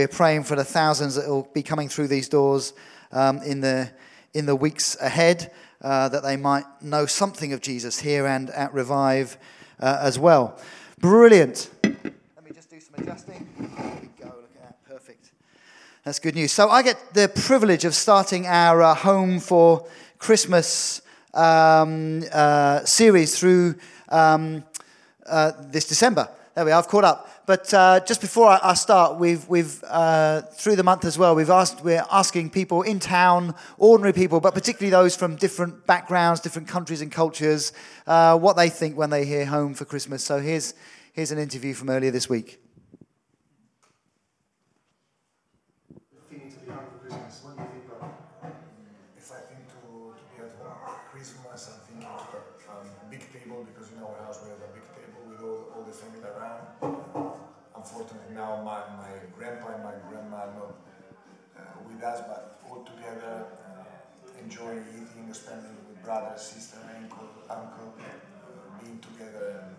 We're praying for the thousands that will be coming through these doors um, in, the, in the weeks ahead, uh, that they might know something of Jesus here and at Revive uh, as well. Brilliant. Let me just do some adjusting. There we go. Look at that. Perfect. That's good news. So I get the privilege of starting our uh, Home for Christmas um, uh, series through um, uh, this December. There we are. I've caught up. But uh, just before I, I, start, we've, we've uh, through the month as well, we've asked, we're asking people in town, ordinary people, but particularly those from different backgrounds, different countries and cultures, uh, what they think when they hear home for Christmas. So here's, here's an interview from earlier this week. Us, but all together, uh, enjoying eating, spending with brother, sister, uncle, uncle, uh, being together and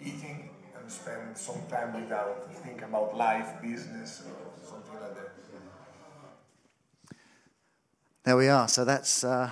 eating and spend some time without thinking about life, business, or something like that. There we are. So that's uh,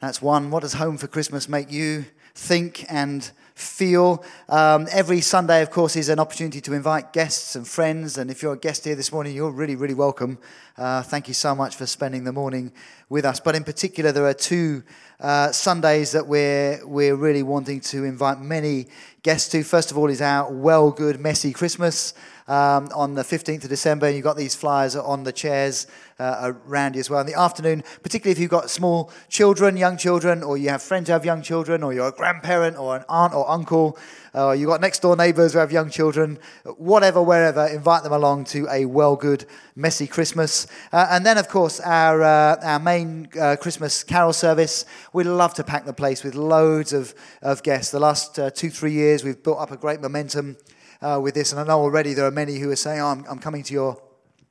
that's one. What does home for Christmas make you think and feel. Um, every Sunday, of course, is an opportunity to invite guests and friends. And if you're a guest here this morning, you're really, really welcome. Uh, thank you so much for spending the morning with us. But in particular, there are two uh, Sundays that we're, we're really wanting to invite many guests to. First of all, is our Well Good Messy Christmas um, on the 15th of December. and You've got these flyers on the chairs uh, around you as well. In the afternoon, particularly if you've got small children, young children, or you have friends who have young children, or you're a grandparent, or an aunt or uncle, or you've got next door neighbors who have young children, whatever, wherever, invite them along to a well good, messy Christmas. Uh, and then, of course, our, uh, our main uh, Christmas carol service. We'd love to pack the place with loads of, of guests. The last uh, two, three years, we've built up a great momentum uh, with this. And I know already there are many who are saying, oh, I'm, I'm coming to your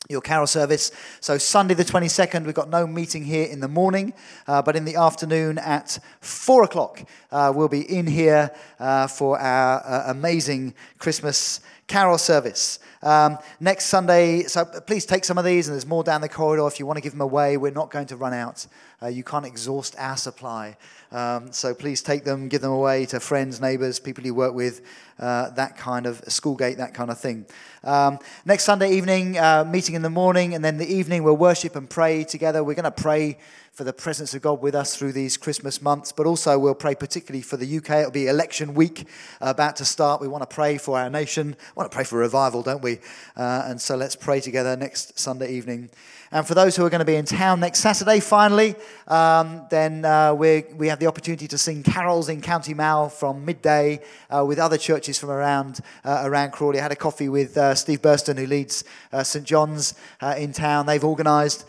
your carol service. So, Sunday the 22nd, we've got no meeting here in the morning, uh, but in the afternoon at 4 o'clock, uh, we'll be in here uh, for our uh, amazing Christmas carol service. Um, next Sunday, so please take some of these, and there's more down the corridor if you want to give them away. We're not going to run out. Uh, you can't exhaust our supply. Um, so please take them, give them away to friends, neighbors, people you work with, uh, that kind of school gate, that kind of thing. Um, next Sunday evening, uh, meeting in the morning, and then the evening we'll worship and pray together. We're going to pray for the presence of God with us through these Christmas months, but also we'll pray particularly for the UK. It'll be election week about to start. We want to pray for our nation. We want to pray for revival, don't we? Uh, and so let's pray together next Sunday evening. And for those who are going to be in town next Saturday, finally, um, then uh, we we have the opportunity to sing carols in County Mall from midday uh, with other churches from around, uh, around Crawley. I had a coffee with uh, Steve Burston, who leads uh, St. John's uh, in town. They've organised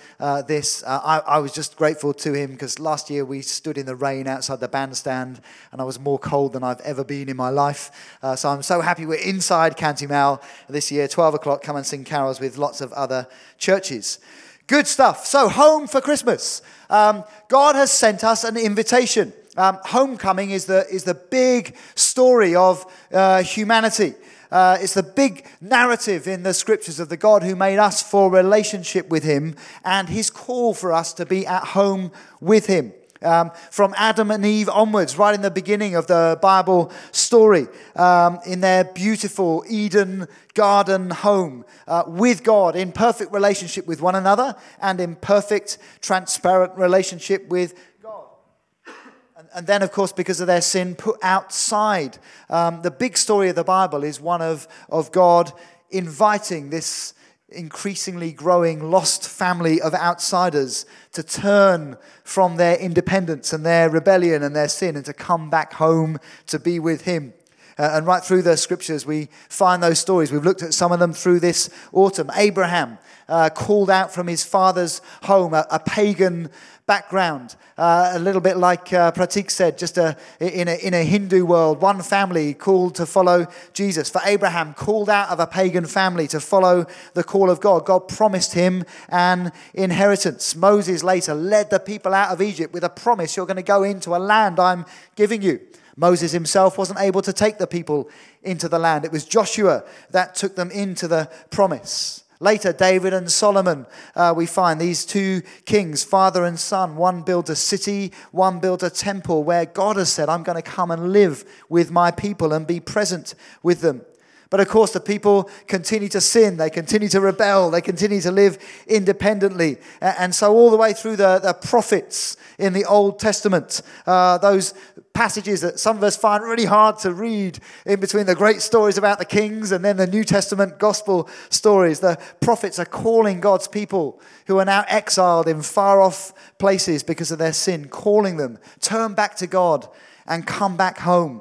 this. I, I, was just grateful to him because last year we stood in the rain outside the bandstand and I was more cold than I've ever been in my life. so I'm so happy we're inside County Mall this year, 12 o'clock. Come and sing carols with lots of other churches. Good stuff. So, home for Christmas. Um, God has sent us an invitation. Um, homecoming is the, is the big story of uh, humanity. Uh, it's the big narrative in the scriptures of the God who made us for relationship with Him and His call for us to be at home with Him. Um, from Adam and Eve onwards, right in the beginning of the Bible story, um, in their beautiful Eden garden home uh, with God, in perfect relationship with one another, and in perfect, transparent relationship with God. And, and then, of course, because of their sin, put outside. Um, the big story of the Bible is one of, of God inviting this increasingly growing lost family of outsiders to turn from their independence and their rebellion and their sin and to come back home to be with Him. Uh, and right through the scriptures, we find those stories. We've looked at some of them through this autumn. Abraham, uh, called out from his father's home, a, a pagan background, uh, a little bit like uh, Pratik said, just a, in, a, in a Hindu world, one family called to follow Jesus. For Abraham, called out of a pagan family to follow the call of God. God promised him an inheritance. Moses later led the people out of Egypt with a promise you're going to go into a land I'm giving you. Moses himself wasn't able to take the people into the land. It was Joshua that took them into the promise. Later, David and Solomon, uh, we find these two kings, father and son. One builds a city, one builds a temple where God has said, I'm going to come and live with my people and be present with them. But of course, the people continue to sin, they continue to rebel, they continue to live independently. And so, all the way through the, the prophets in the Old Testament, uh, those passages that some of us find really hard to read in between the great stories about the kings and then the New Testament gospel stories, the prophets are calling God's people who are now exiled in far off places because of their sin, calling them, turn back to God and come back home.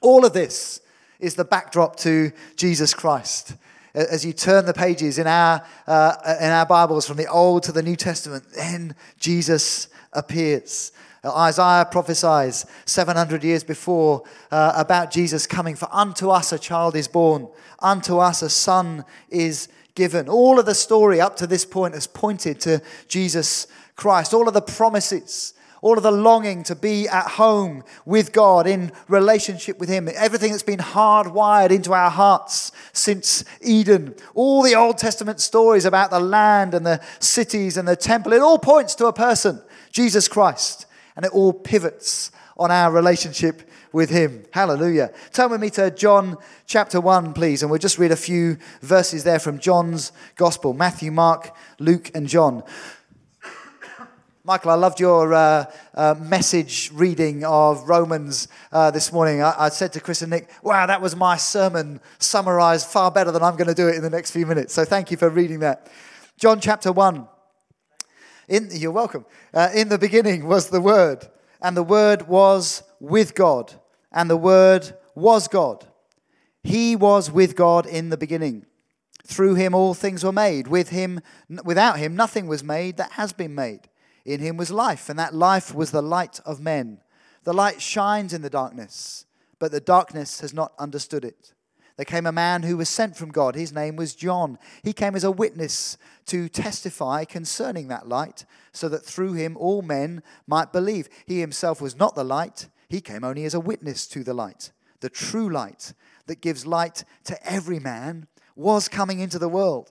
All of this is the backdrop to Jesus Christ. As you turn the pages in our, uh, in our Bibles from the Old to the New Testament, then Jesus appears. Isaiah prophesies 700 years before uh, about Jesus coming. For unto us a child is born, unto us a son is given. All of the story up to this point has pointed to Jesus Christ. All of the promises all of the longing to be at home with God, in relationship with Him, everything that's been hardwired into our hearts since Eden, all the Old Testament stories about the land and the cities and the temple, it all points to a person, Jesus Christ, and it all pivots on our relationship with Him. Hallelujah. Turn with me to John chapter 1, please, and we'll just read a few verses there from John's Gospel Matthew, Mark, Luke, and John. Michael, I loved your uh, uh, message reading of Romans uh, this morning. I, I, said to Chris and Nick, wow, that was my sermon summarized far better than I'm going to do it in the next few minutes. So thank you for reading that. John chapter 1. In, you're welcome. Uh, in the beginning was the Word, and the Word was with God, and the Word was God. He was with God in the beginning. Through him all things were made. With him, without him, nothing was made that has been made. In him was life, and that life was the light of men. The light shines in the darkness, but the darkness has not understood it. There came a man who was sent from God. His name was John. He came as a witness to testify concerning that light, so that through him all men might believe. He himself was not the light, he came only as a witness to the light. The true light that gives light to every man was coming into the world.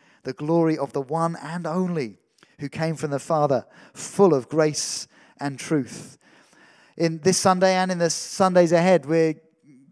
the glory of the one and only who came from the Father, full of grace and truth. In this Sunday and in the Sundays ahead, we're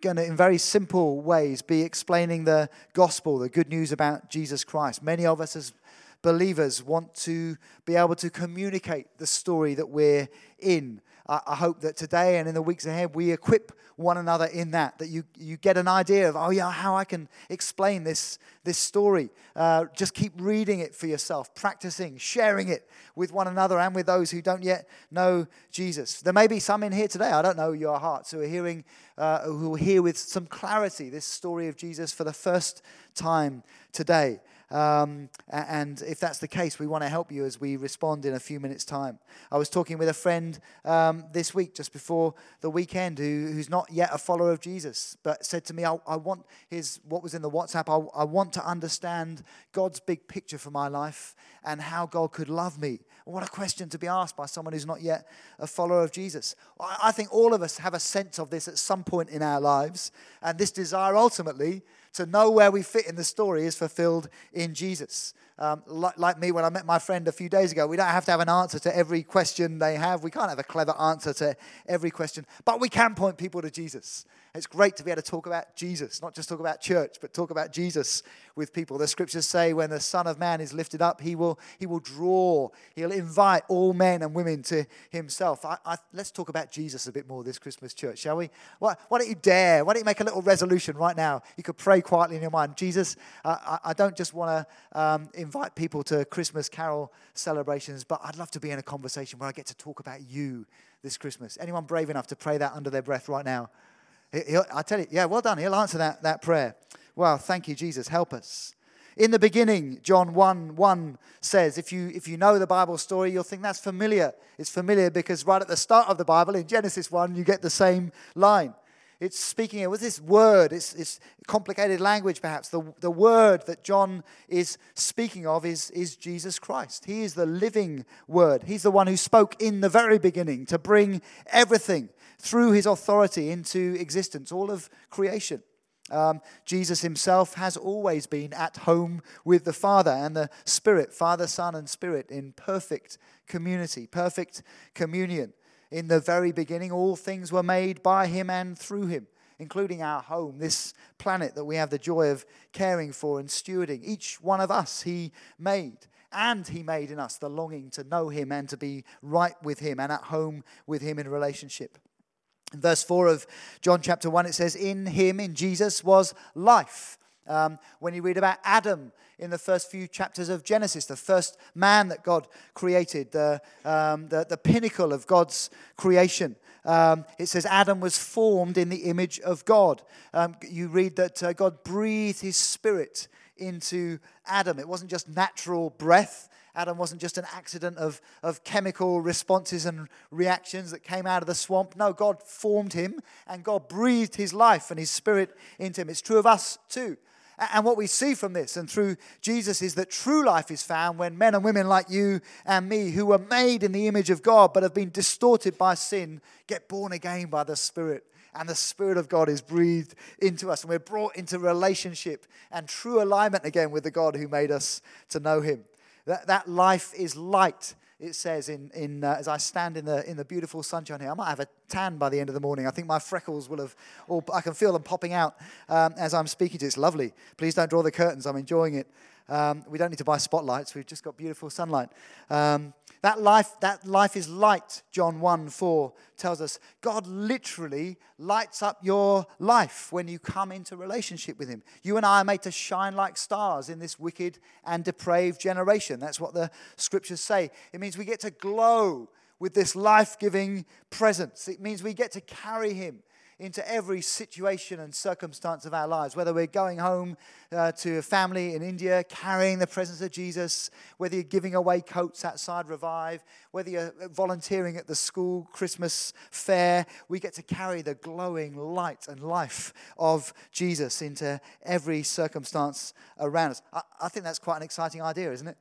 going to, in very simple ways, be explaining the gospel, the good news about Jesus Christ. Many of us as believers want to be able to communicate the story that we're in. I, hope that today and in the weeks ahead we equip one another in that, that you, you get an idea of, oh, yeah, how I can explain this, this story. Uh, just keep reading it for yourself, practicing, sharing it with one another and with those who don't yet know Jesus. There may be some in here today, I don't know your hearts, who are hearing, uh, who are here with some clarity this story of Jesus for the first time today. Um, and if that's the case, we want to help you as we respond in a few minutes' time. I was talking with a friend um, this week, just before the weekend, who, who's not yet a follower of Jesus, but said to me, I, I want his, what was in the WhatsApp, I, I want to understand God's big picture for my life and how God could love me. What a question to be asked by someone who's not yet a follower of Jesus. I think all of us have a sense of this at some point in our lives, and this desire ultimately to know where we fit in the story is fulfilled in Jesus. Um, like, like, me, when I met my friend a few days ago, we don't have to have an answer to every question they have. We can't have a clever answer to every question, but we can point people to Jesus. It's great to be able to talk about Jesus, not just talk about church, but talk about Jesus with people. The scriptures say when the Son of Man is lifted up, he will, he will draw, he'll invite all men and women to himself. I, I, let's talk about Jesus a bit more this Christmas church, shall we? Why, why, don't you dare? Why don't you make a little resolution right now? You could pray quietly in your mind. Jesus, uh, I, I, don't just want to um, invite people to Christmas carol celebrations, but I'd love to be in a conversation where I get to talk about you this Christmas. Anyone brave enough to pray that under their breath right now? He'll, I tell you, yeah, well done. He'll answer that, that prayer. Well, thank you, Jesus. Help us. In the beginning, John 1 1 says, if you, if you know the Bible story, you'll think that's familiar. It's familiar because right at the start of the Bible, in Genesis 1, you get the same line. It's speaking it with this word, it's, it's complicated language perhaps. The, the word that John is speaking of is, is Jesus Christ. He is the living word. He's the one who spoke in the very beginning to bring everything through his authority into existence, all of creation. Um, Jesus himself has always been at home with the Father and the Spirit, Father, Son, and Spirit in perfect community, perfect communion. In the very beginning, all things were made by him and through him, including our home, this planet that we have the joy of caring for and stewarding. Each one of us he made. And he made in us the longing to know him and to be right with him and at home with him in relationship. In verse 4 of John chapter 1, it says, In him, in Jesus, was life. Um, when you read about Adam in the first few chapters of Genesis, the first man that God created, the, um, the, the, pinnacle of God's creation. Um, it says Adam was formed in the image of God. Um, you read that uh, God breathed his spirit into Adam. It wasn't just natural breath, Adam wasn't just an accident of, of chemical responses and reactions that came out of the swamp. No, God formed him and God breathed his life and his spirit into him. It's true of us too. And what we see from this and through Jesus is that true life is found when men and women like you and me, who were made in the image of God but have been distorted by sin, get born again by the Spirit. And the Spirit of God is breathed into us, and we're brought into relationship and true alignment again with the God who made us to know Him. That, that life is light, it says, in, in, uh, as I stand in the, in the beautiful sunshine here. I might have a tan by the end of the morning. I think my freckles will have, or I can feel them popping out um, as I'm speaking to you. It's lovely. Please don't draw the curtains. I'm enjoying it. Um, we don't need to buy spotlights. We've just got beautiful sunlight. Um, that life, that life is light, John 1 4 tells us. God literally lights up your life when you come into relationship with Him. You and I are made to shine like stars in this wicked and depraved generation. That's what the scriptures say. It means we get to glow with this life giving presence, it means we get to carry Him into every situation and circumstance of our lives, whether we're going home uh, to a family in India carrying the presence of Jesus, whether you're giving away coats outside Revive, whether you're volunteering at the school Christmas fair, we get to carry the glowing light and life of Jesus into every circumstance around us. I, I think that's quite an exciting idea, isn't it?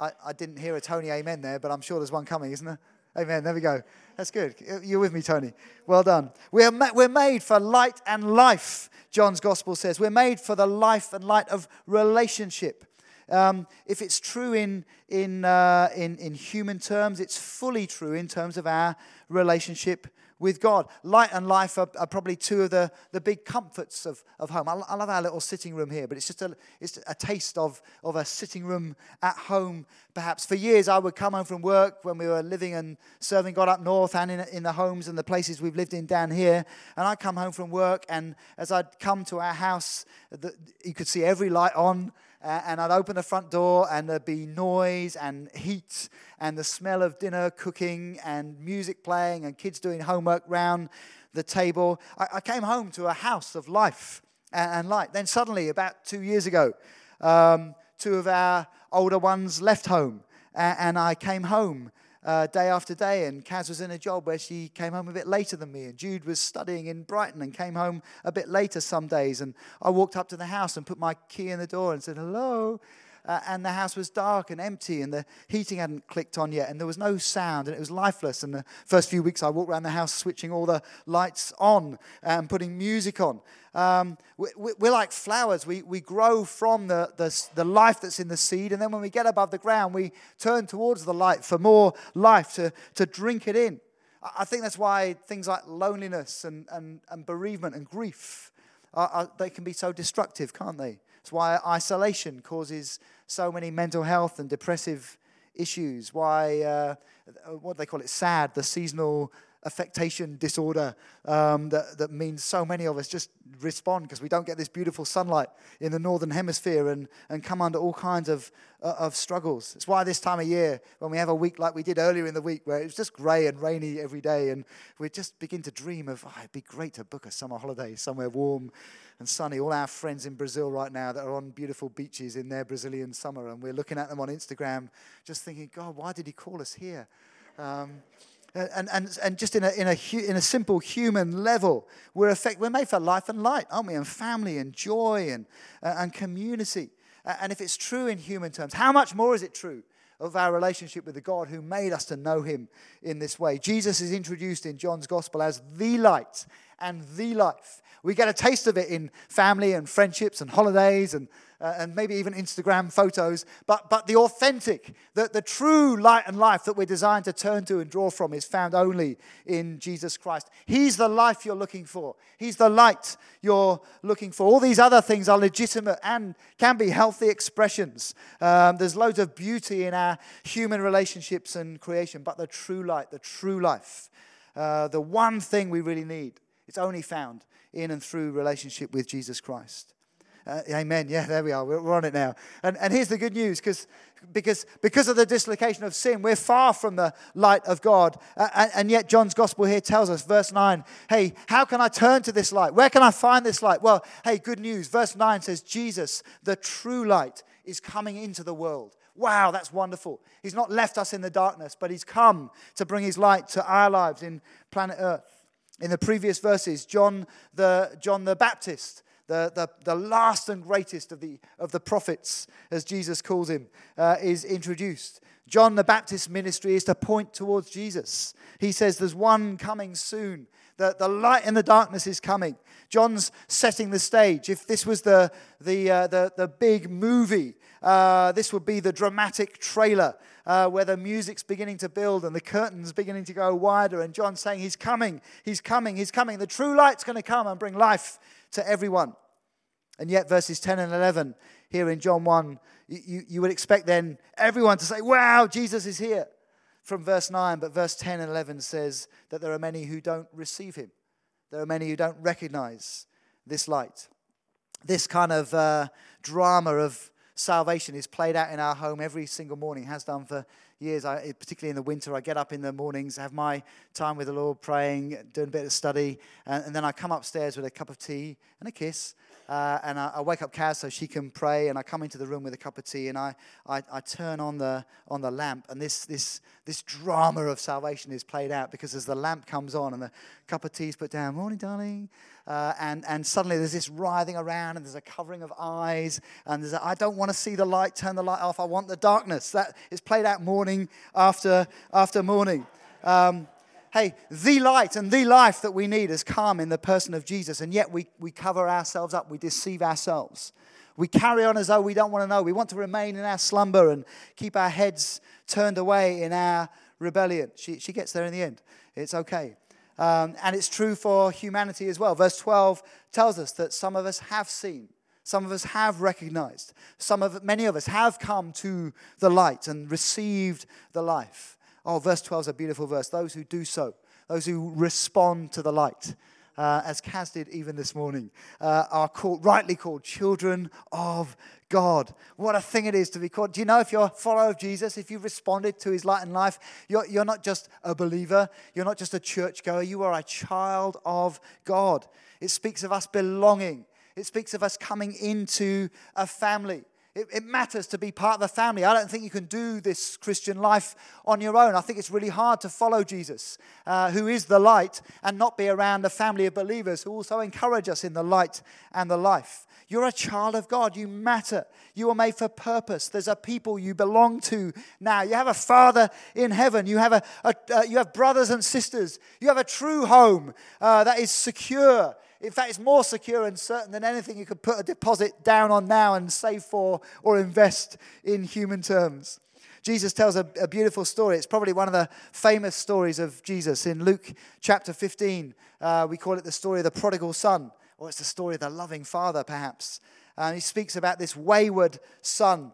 I, I didn't hear a Tony amen there, but I'm sure there's one coming, isn't there? Amen. There we go. That's good. You're with me, Tony. Well done. We're, ma- we're made for light and life, John's gospel says. We're made for the life and light of relationship. Um, if it's true in, in, uh, in, in human terms, it's fully true in terms of our relationship with God. Light and life are, are probably two of the, the big comforts of, of home. I, I, love our little sitting room here, but it's just a, it's a taste of, of a sitting room at home, perhaps. For years, I would come home from work when we were living and serving God up north and in, in the homes and the places we've lived in down here. And I'd come home from work, and as I'd come to our house, the, you could see every light on and I'd open the front door, and there'd be noise and heat and the smell of dinner cooking and music playing and kids doing homework round the table. I, I came home to a house of life and, and light. Then suddenly, about two years ago, um, two of our older ones left home, and, and I came home uh, day after day. And Kaz was in a job where she came home a bit later than me. And Jude was studying in Brighton and came home a bit later some days. And I walked up to the house and put my key in the door and said, hello. Uh, and the house was dark and empty, and the heating hadn't clicked on yet, and there was no sound, and it was lifeless. And the first few weeks, I walked around the house switching all the lights on and putting music on. Um, we, are like flowers. We, we grow from the, the, the life that's in the seed, and then when we get above the ground, we turn towards the light for more life to, to drink it in. I think that's why things like loneliness and, and, and bereavement and grief, are, are, they can be so destructive, can't they? It's why isolation causes so many mental health and depressive issues. Why, uh, what do they call it, SAD, the seasonal affectation disorder um, that, that means so many of us just respond because we don't get this beautiful sunlight in the northern hemisphere and, and come under all kinds of, uh, of struggles. It's why this time of year, when we have a week like we did earlier in the week, where it was just grey and rainy every day, and we just begin to dream of, oh, it'd be great to book a summer holiday somewhere warm and sunny. All our friends in Brazil right now that are on beautiful beaches in their Brazilian summer, and we're looking at them on Instagram, just thinking, God, why did He call us here? Um, and, and, and just in a, in, a, in a simple human level, we're, effect, we're made for life and light, aren't we? And family and joy and, uh, and community. And if it's true in human terms, how much more is it true of our relationship with the God who made us to know him in this way? Jesus is introduced in John's gospel as the light and the life. We get a taste of it in family and friendships and holidays and uh, and maybe even Instagram photos, but, but the authentic, the, the true light and life that we're designed to turn to and draw from is found only in Jesus Christ. He's the life you're looking for, He's the light you're looking for. All these other things are legitimate and can be healthy expressions. Um, there's loads of beauty in our human relationships and creation, but the true light, the true life, uh, the one thing we really need, it's only found in and through relationship with Jesus Christ. Uh, amen. Yeah, there we are. We're, we're on it now. And, and here's the good news because because, because of the dislocation of sin, we're far from the light of God. Uh, and, and, yet, John's gospel here tells us, verse 9, hey, how can I turn to this light? Where can I find this light? Well, hey, good news. Verse 9 says, Jesus, the true light, is coming into the world. Wow, that's wonderful. He's not left us in the darkness, but He's come to bring His light to our lives in planet Earth. In the previous verses, John the, John the Baptist the, the, the last and greatest of the, of the prophets, as Jesus calls him, uh, is introduced. John the Baptist's ministry is to point towards Jesus. He says there's one coming soon. The, the light in the darkness is coming. John's setting the stage. If this was the, the, uh, the, the big movie, uh, this would be the dramatic trailer uh, where the music's beginning to build and the curtains beginning to go wider. And John's saying, He's coming, He's coming, He's coming. The true light's going to come and bring life to everyone. And yet, verses 10 and 11 here in John 1, you, you would expect then everyone to say, Wow, Jesus is here from verse 9. But verse 10 and 11 says that there are many who don't receive him, there are many who don't recognize this light. This kind of uh, drama of salvation is played out in our home every single morning, has done for years, I, particularly in the winter, I get up in the mornings, have my time with the Lord, praying, doing a bit of study, and, and then I come upstairs with a cup of tea and a kiss. Uh, and I, I, wake up Kaz so she can pray, and I come into the room with a cup of tea, and I, I, I turn on the, on the lamp, and this, this, this drama of salvation is played out because as the lamp comes on and the cup of tea is put down, morning, darling, uh, and, and suddenly there's this writhing around and there's a covering of eyes and there's I don't want to see the light, turn the light off, I want the darkness. That is played out morning after, after morning. Um, hey, the light and the life that we need has come in the person of Jesus, and yet we, we cover ourselves up, we deceive ourselves. We carry on as though we don't want to know. We want to remain in our slumber and keep our heads turned away in our rebellion. She, she gets there in the end. It's okay. Um, and it's true for humanity as well. Verse 12 tells us that some of us have seen, some of us have recognized, some of many of us have come to the light and received the life. Oh, verse 12 is a beautiful verse. Those who do so, those who respond to the light, uh, as Kaz did even this morning, uh, are called, rightly called children of God. What a thing it is to be called. Do you know if you're a follower of Jesus, if you've responded to his light and life, you're, you're not just a believer, you're not just a churchgoer, you are a child of God. It speaks of us belonging, it speaks of us coming into a family. It, it, matters to be part of the family. I don't think you can do this Christian life on your own. I think it's really hard to follow Jesus, uh, who is the light, and not be around a family of believers who also encourage us in the light and the life. You're a child of God. You matter. You are made for purpose. There's a people you belong to now. You have a father in heaven. You have, a, a uh, you have brothers and sisters. You have a true home uh, that is secure. In fact, it's more secure and certain than anything you could put a deposit down on now and save for or invest in human terms. Jesus tells a, a, beautiful story. It's probably one of the famous stories of Jesus. In Luke chapter 15, uh, we call it the story of the prodigal son or it's the story of the loving father, perhaps. And he speaks about this wayward son.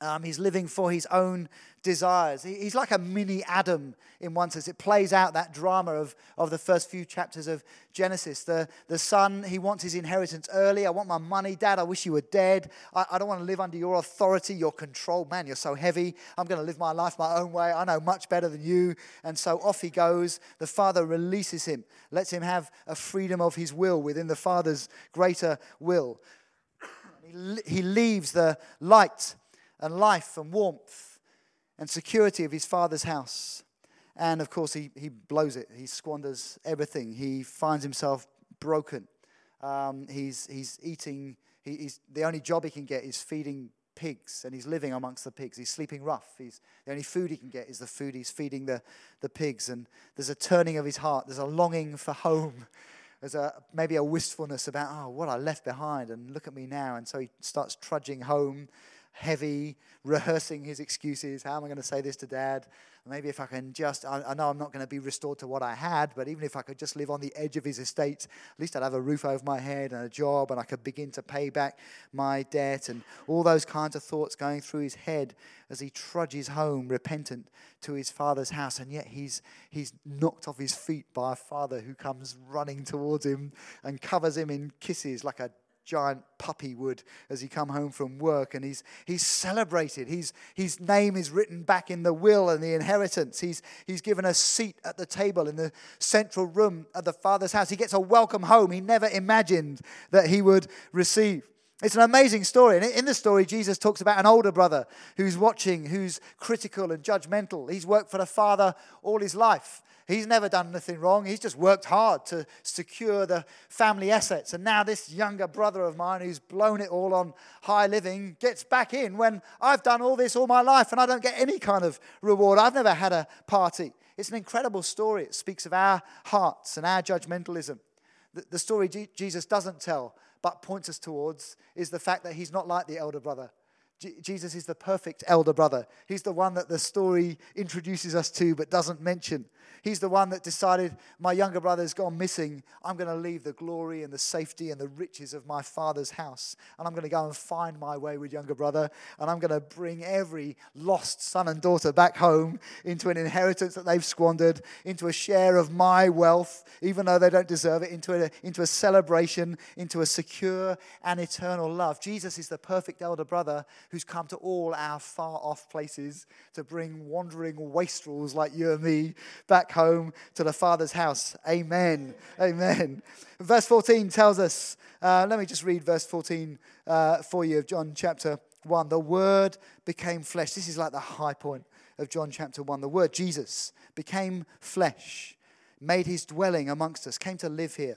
Um, he's living for his own desires. He's like a mini Adam in one sense. It plays out that drama of, of the first few chapters of Genesis. The, the son, he wants his inheritance early. I want my money. Dad, I wish you were dead. I, I don't want to live under your authority, your control. Man, you're so heavy. I'm going to live my life my own way. I know much better than you. And so off he goes. The father releases him, lets him have a freedom of his will within the father's greater will. He, he leaves the light and life and warmth and security of his father's house. And of course, he, he blows it. He squanders everything. He finds himself broken. Um, he's, he's eating, he, he's, the only job he can get is feeding pigs, and he's living amongst the pigs. He's sleeping rough. He's, the only food he can get is the food he's feeding the, the pigs. And there's a turning of his heart, there's a longing for home. There's a, maybe a wistfulness about, oh, what I left behind, and look at me now. And so he starts trudging home heavy, rehearsing his excuses. How am I going to say this to dad? Maybe if I can just, I, I know I'm not going to be restored to what I had, but even if I could just live on the edge of his estate, at least I'd have a roof over my head and a job and I could begin to pay back my debt and all those kinds of thoughts going through his head as he trudges home repentant to his father's house. And yet he's, he's knocked off his feet by a father who comes running towards him and covers him in kisses like a giant puppy would as he come home from work and he's, he's celebrated he's, his name is written back in the will and the inheritance he's, he's given a seat at the table in the central room at the father's house he gets a welcome home he never imagined that he would receive it's an amazing story. And in the story, Jesus talks about an older brother who's watching, who's critical and judgmental. He's worked for the father all his life. He's never done anything wrong. He's just worked hard to secure the family assets. And now this younger brother of mine who's blown it all on high living gets back in when I've done all this all my life and I don't get any kind of reward. I've never had a party. It's an incredible story. It speaks of our hearts and our judgmentalism. The, the story Jesus doesn't tell but points us towards is the fact that he's not like the elder brother. Jesus is the perfect elder brother. He's the one that the story introduces us to but doesn't mention. He's the one that decided, my younger brother's gone missing. I'm going to leave the glory and the safety and the riches of my father's house. And I'm going to go and find my wayward younger brother. And I'm going to bring every lost son and daughter back home into an inheritance that they've squandered, into a share of my wealth, even though they don't deserve it, into a, into a celebration, into a secure and eternal love. Jesus is the perfect elder brother who's come to all our far off places to bring wandering wastrels like you and me back back home to the Father's house. Amen. Amen. Verse 14 tells us, uh, let me just read verse 14 uh, for you of John chapter 1. The Word became flesh. This is like the high point of John chapter 1. The Word, Jesus, became flesh, made his dwelling amongst us, came to live here.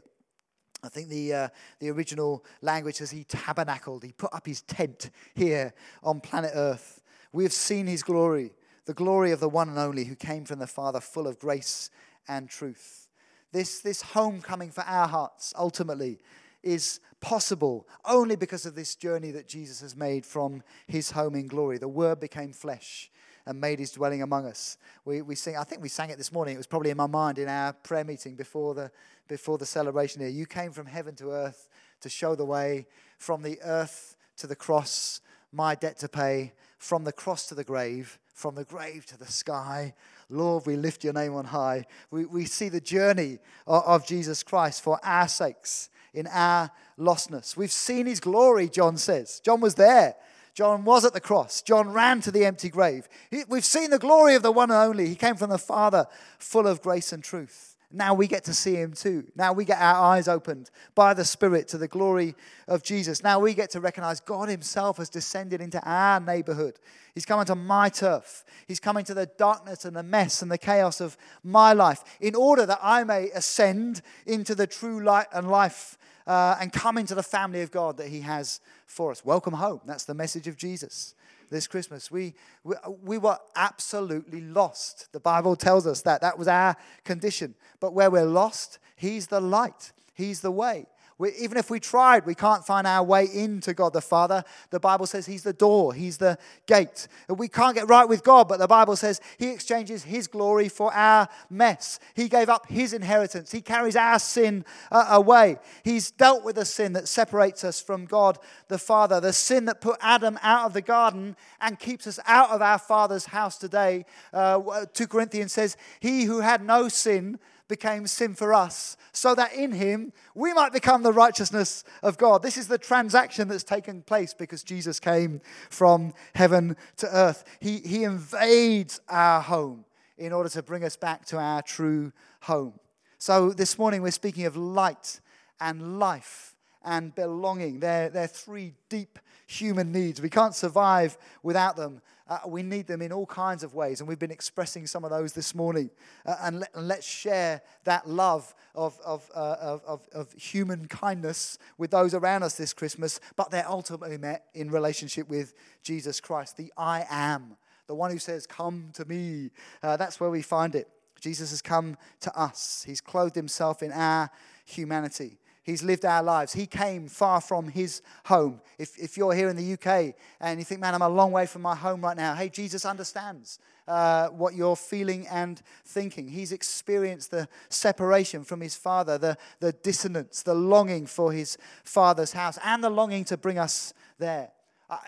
I think the, uh, the original language says he tabernacled, he put up his tent here on planet Earth. We have seen his glory the glory of the one and only who came from the Father, full of grace and truth. This, this homecoming for our hearts ultimately is possible only because of this journey that Jesus has made from his home in glory. The Word became flesh and made his dwelling among us. We, we sing, I think we sang it this morning. It was probably in my mind in our prayer meeting before the, before the celebration here. You came from heaven to earth to show the way, from the earth to the cross, my debt to pay, from the cross to the grave, from the grave to the sky. Lord, we lift your name on high. We, we see the journey of, of Jesus Christ for our sakes in our lostness. We've seen his glory, John says. John was there. John was at the cross. John ran to the empty grave. We've seen the glory of the one and only. He came from the Father, full of grace and truth. Now we get to see him too. Now we get our eyes opened by the Spirit to the glory of Jesus. Now we get to recognize God Himself has descended into our neighborhood. He's come into my turf. He's come into the darkness and the mess and the chaos of my life in order that I may ascend into the true light and life uh, and come into the family of God that He has for us. Welcome home. That's the message of Jesus this Christmas. We, we, we were absolutely lost. The Bible tells us that. That was our condition. But where we're lost, He's the light, He's the way. We, even if we tried, we can't find our way into God the Father. The Bible says He's the door, He's the gate. We can't get right with God, but the Bible says He exchanges His glory for our mess. He gave up His inheritance, He carries our sin uh, away. He's dealt with the sin that separates us from God the Father, the sin that put Adam out of the garden and keeps us out of our Father's house today. Uh, 2 Corinthians says, He who had no sin became sin for us, so that in him we might become the righteousness of God. This is the transaction that's taken place because Jesus came from heaven to earth. He, he invades our home in order to bring us back to our true home. So this morning we're speaking of light and life and belonging. They're, they're three deep human needs. We can't survive without them. Uh, we need them in all kinds of ways, and we've been expressing some of those this morning. Uh, and, let, us share that love of, of, uh, of, of, of, human kindness with those around us this Christmas, but they're ultimately met in relationship with Jesus Christ, the I am, the one who says, Come to me. Uh, that's where we find it. Jesus has come to us, He's clothed Himself in our humanity. He's lived our lives. He came far from his home. If, if you're here in the UK and you think, man, I'm a long way from my home right now, hey, Jesus understands uh, what you're feeling and thinking. He's experienced the separation from his father, the, the dissonance, the longing for his father's house, and the longing to bring us there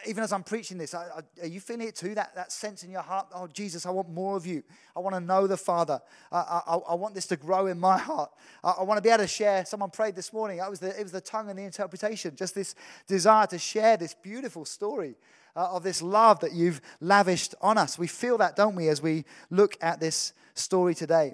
even as I'm preaching this, I, I, are you feeling it too? That, that sense in your heart, oh, Jesus, I want more of you. I want to know the Father. I, I want this to grow in my heart. I, want to be able to share. Someone prayed this morning. It was, the, it was the tongue and the interpretation, just this desire to share this beautiful story uh, of this love that you've lavished on us. We feel that, don't we, as we look at this story today.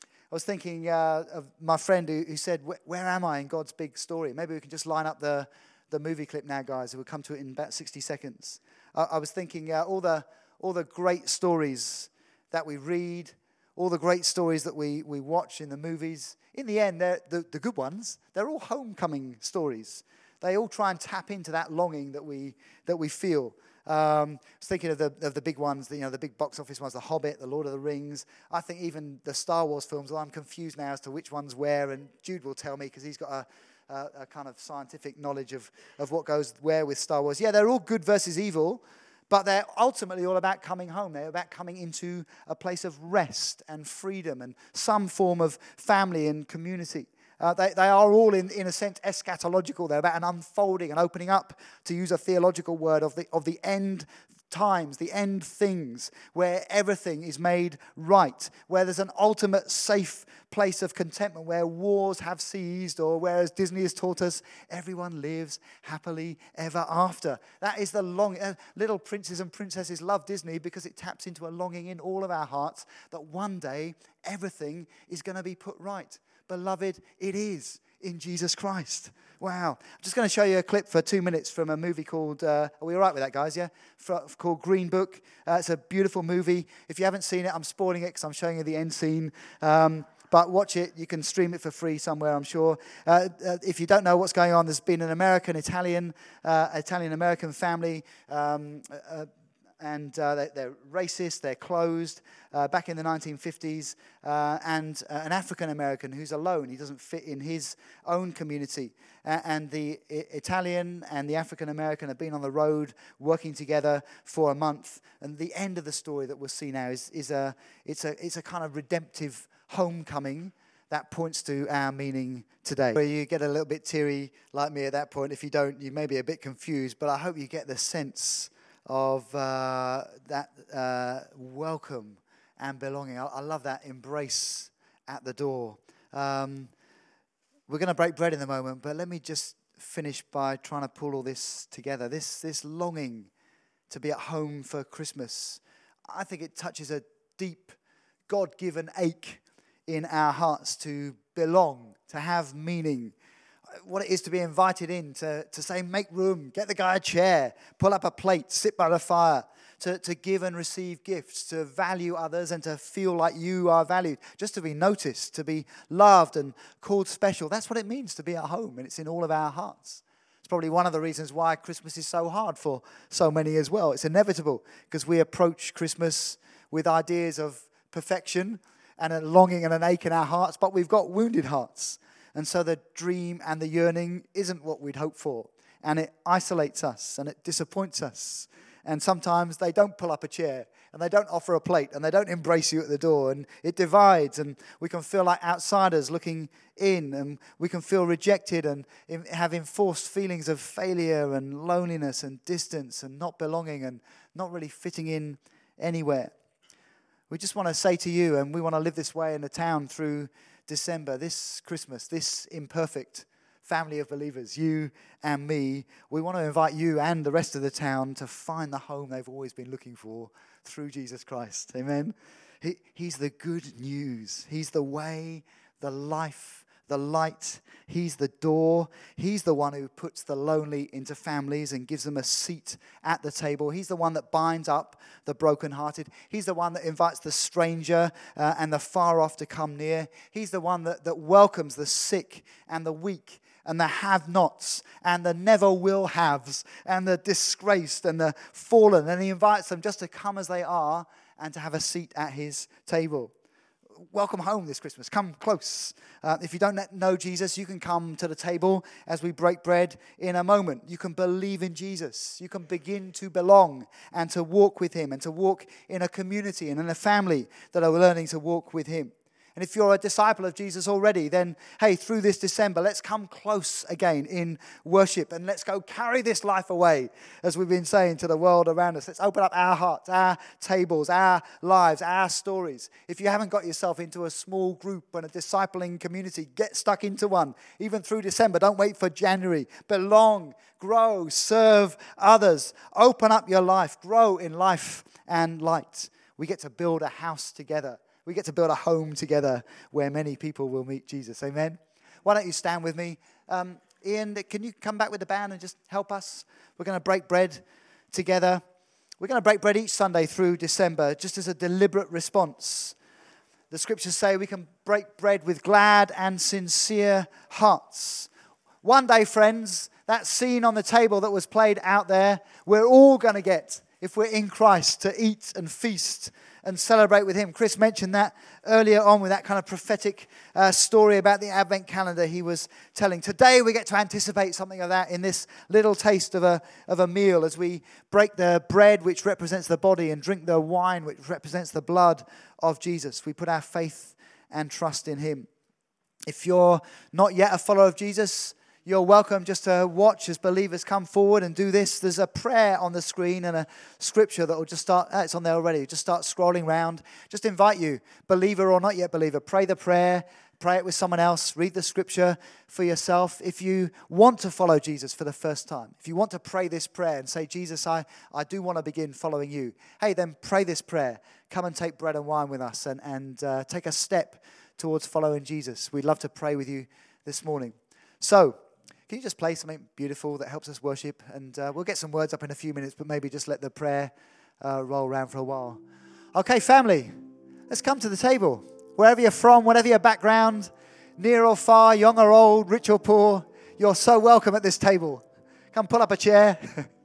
I was thinking uh, of my friend who, who said, Where am I in God's big story? Maybe we can just line up the the movie clip now, guys. We'll come to it in about 60 seconds. I, was thinking uh, all, the, all the great stories that we read, all the great stories that we, we watch in the movies, in the end, they're, the, the good ones, they're all homecoming stories. They all try and tap into that longing that we, that we feel. Um, I was thinking of the, of the big ones, the, you know, the big box office ones, The Hobbit, The Lord of the Rings. I think even the Star Wars films, well, I'm confused now as to which one's where, and Jude will tell me because he's got a, uh, a kind of scientific knowledge of, of what goes where with Star Wars. Yeah, they're all good versus evil, but they're ultimately all about coming home. They're about coming into a place of rest and freedom and some form of family and community. Uh, they, they are all, in, in a sense, eschatological. They're about an unfolding and opening up, to use a theological word, of the, of the end times, the end things, where everything is made right, where there's an ultimate safe place of contentment, where wars have ceased, or where, as Disney has taught us, everyone lives happily ever after. That is the long. Uh, little princes and princesses love Disney because it taps into a longing in all of our hearts that one day everything is going to be put right. Beloved, it is in Jesus Christ. Wow. I'm just going to show you a clip for two minutes from a movie called, uh, are we all right with that, guys? Yeah? For, called Green Book. Uh, it's a beautiful movie. If you haven't seen it, I'm spoiling it because I'm showing you the end scene. Um, but watch it. You can stream it for free somewhere, I'm sure. Uh, uh, if you don't know what's going on, there's been an American Italian, uh, Italian American family. Um, uh, and uh, they, are racist, they're closed. Uh, back in the 1950s, uh, and uh, an African American who's alone, he doesn't fit in his own community. and the Italian and the African American have been on the road working together for a month. And the end of the story that we'll see now is, is a, it's, a, it's a kind of redemptive homecoming that points to our meaning today. Where you get a little bit teary like me at that point. If you don't, you may be a bit confused, but I hope you get the sense of uh, that uh, welcome and belonging. I, I, love that embrace at the door. Um, we're going to break bread in a moment, but let me just finish by trying to pull all this together. This, this longing to be at home for Christmas, I think it touches a deep, God given ache in our hearts to belong, to have meaning, what it is to be invited in, to, to say, make room, get the guy a chair, pull up a plate, sit by the fire, to, to give and receive gifts, to value others and to feel like you are valued, just to be noticed, to be loved and called special. That's what it means to be at home, and it's in all of our hearts. It's probably one of the reasons why Christmas is so hard for so many as well. It's inevitable because we approach Christmas with ideas of perfection and a longing and an ache in our hearts, but we've got wounded hearts. And so the dream and the yearning isn't what we'd hope for. And it isolates us and it disappoints us. And sometimes they don't pull up a chair and they don't offer a plate and they don't embrace you at the door. And it divides, and we can feel like outsiders looking in, and we can feel rejected and have enforced feelings of failure and loneliness and distance and not belonging and not really fitting in anywhere. We just want to say to you, and we want to live this way in the town through December, this Christmas, this imperfect family of believers, you and me, we want to invite you and the rest of the town to find the home they've always been looking for through Jesus Christ. Amen. He, he's the good news, He's the way, the life, the light. He's the door. He's the one who puts the lonely into families and gives them a seat at the table. He's the one that binds up the brokenhearted. He's the one that invites the stranger uh, and the far off to come near. He's the one that, that welcomes the sick and the weak and the have nots and the never will haves and the disgraced and the fallen. And he invites them just to come as they are and to have a seat at his table welcome home this Christmas. Come close. Uh, if you don't know Jesus, you can come to the table as we break bread in a moment. You can believe in Jesus. You can begin to belong and to walk with Him and to walk in a community and in a family that are learning to walk with Him. And if you're a disciple of Jesus already, then hey, through this December, let's come close again in worship and let's go carry this life away, as we've been saying to the world around us. Let's open up our hearts, our tables, our lives, our stories. If you haven't got yourself into a small group and a discipling community, get stuck into one. Even through December, don't wait for January. Belong, grow, serve others. Open up your life, grow in life and light. We get to build a house together we get to build a home together where many people will meet Jesus. Amen. Why don't you stand with me? Um, Ian, can you come back with the band and just help us? We're going to break bread together. We're going to break bread each Sunday through December, just as a deliberate response. The scriptures say we can break bread with glad and sincere hearts. One day, friends, that scene on the table that was played out there, we're all going to get if we're in Christ to eat and feast and celebrate with Him. Chris mentioned that earlier on with that kind of prophetic uh, story about the Advent calendar he was telling. Today we get to anticipate something of that in this little taste of a, of a meal as we break the bread, which represents the body, and drink the wine, which represents the blood of Jesus. We put our faith and trust in Him. If you're not yet a follower of Jesus, you're welcome just to watch as believers come forward and do this. There's a prayer on the screen and a scripture that will just start, it's on there already, just start scrolling around. Just invite you, believer or not yet believer, pray the prayer, pray it with someone else, read the scripture for yourself. If you want to follow Jesus for the first time, if you want to pray this prayer and say, Jesus, I, I do want to begin following you, hey, then pray this prayer. Come and take bread and wine with us and, and uh, take a step towards following Jesus. We'd love to pray with you this morning. So, can you just play something beautiful that helps us worship? And uh, we'll get some words up in a few minutes, but maybe just let the prayer uh, roll around for a while. Okay, family, let's come to the table. Wherever you're from, whatever your background, near or far, young or old, rich or poor, you're so welcome at this table. Come pull up a chair.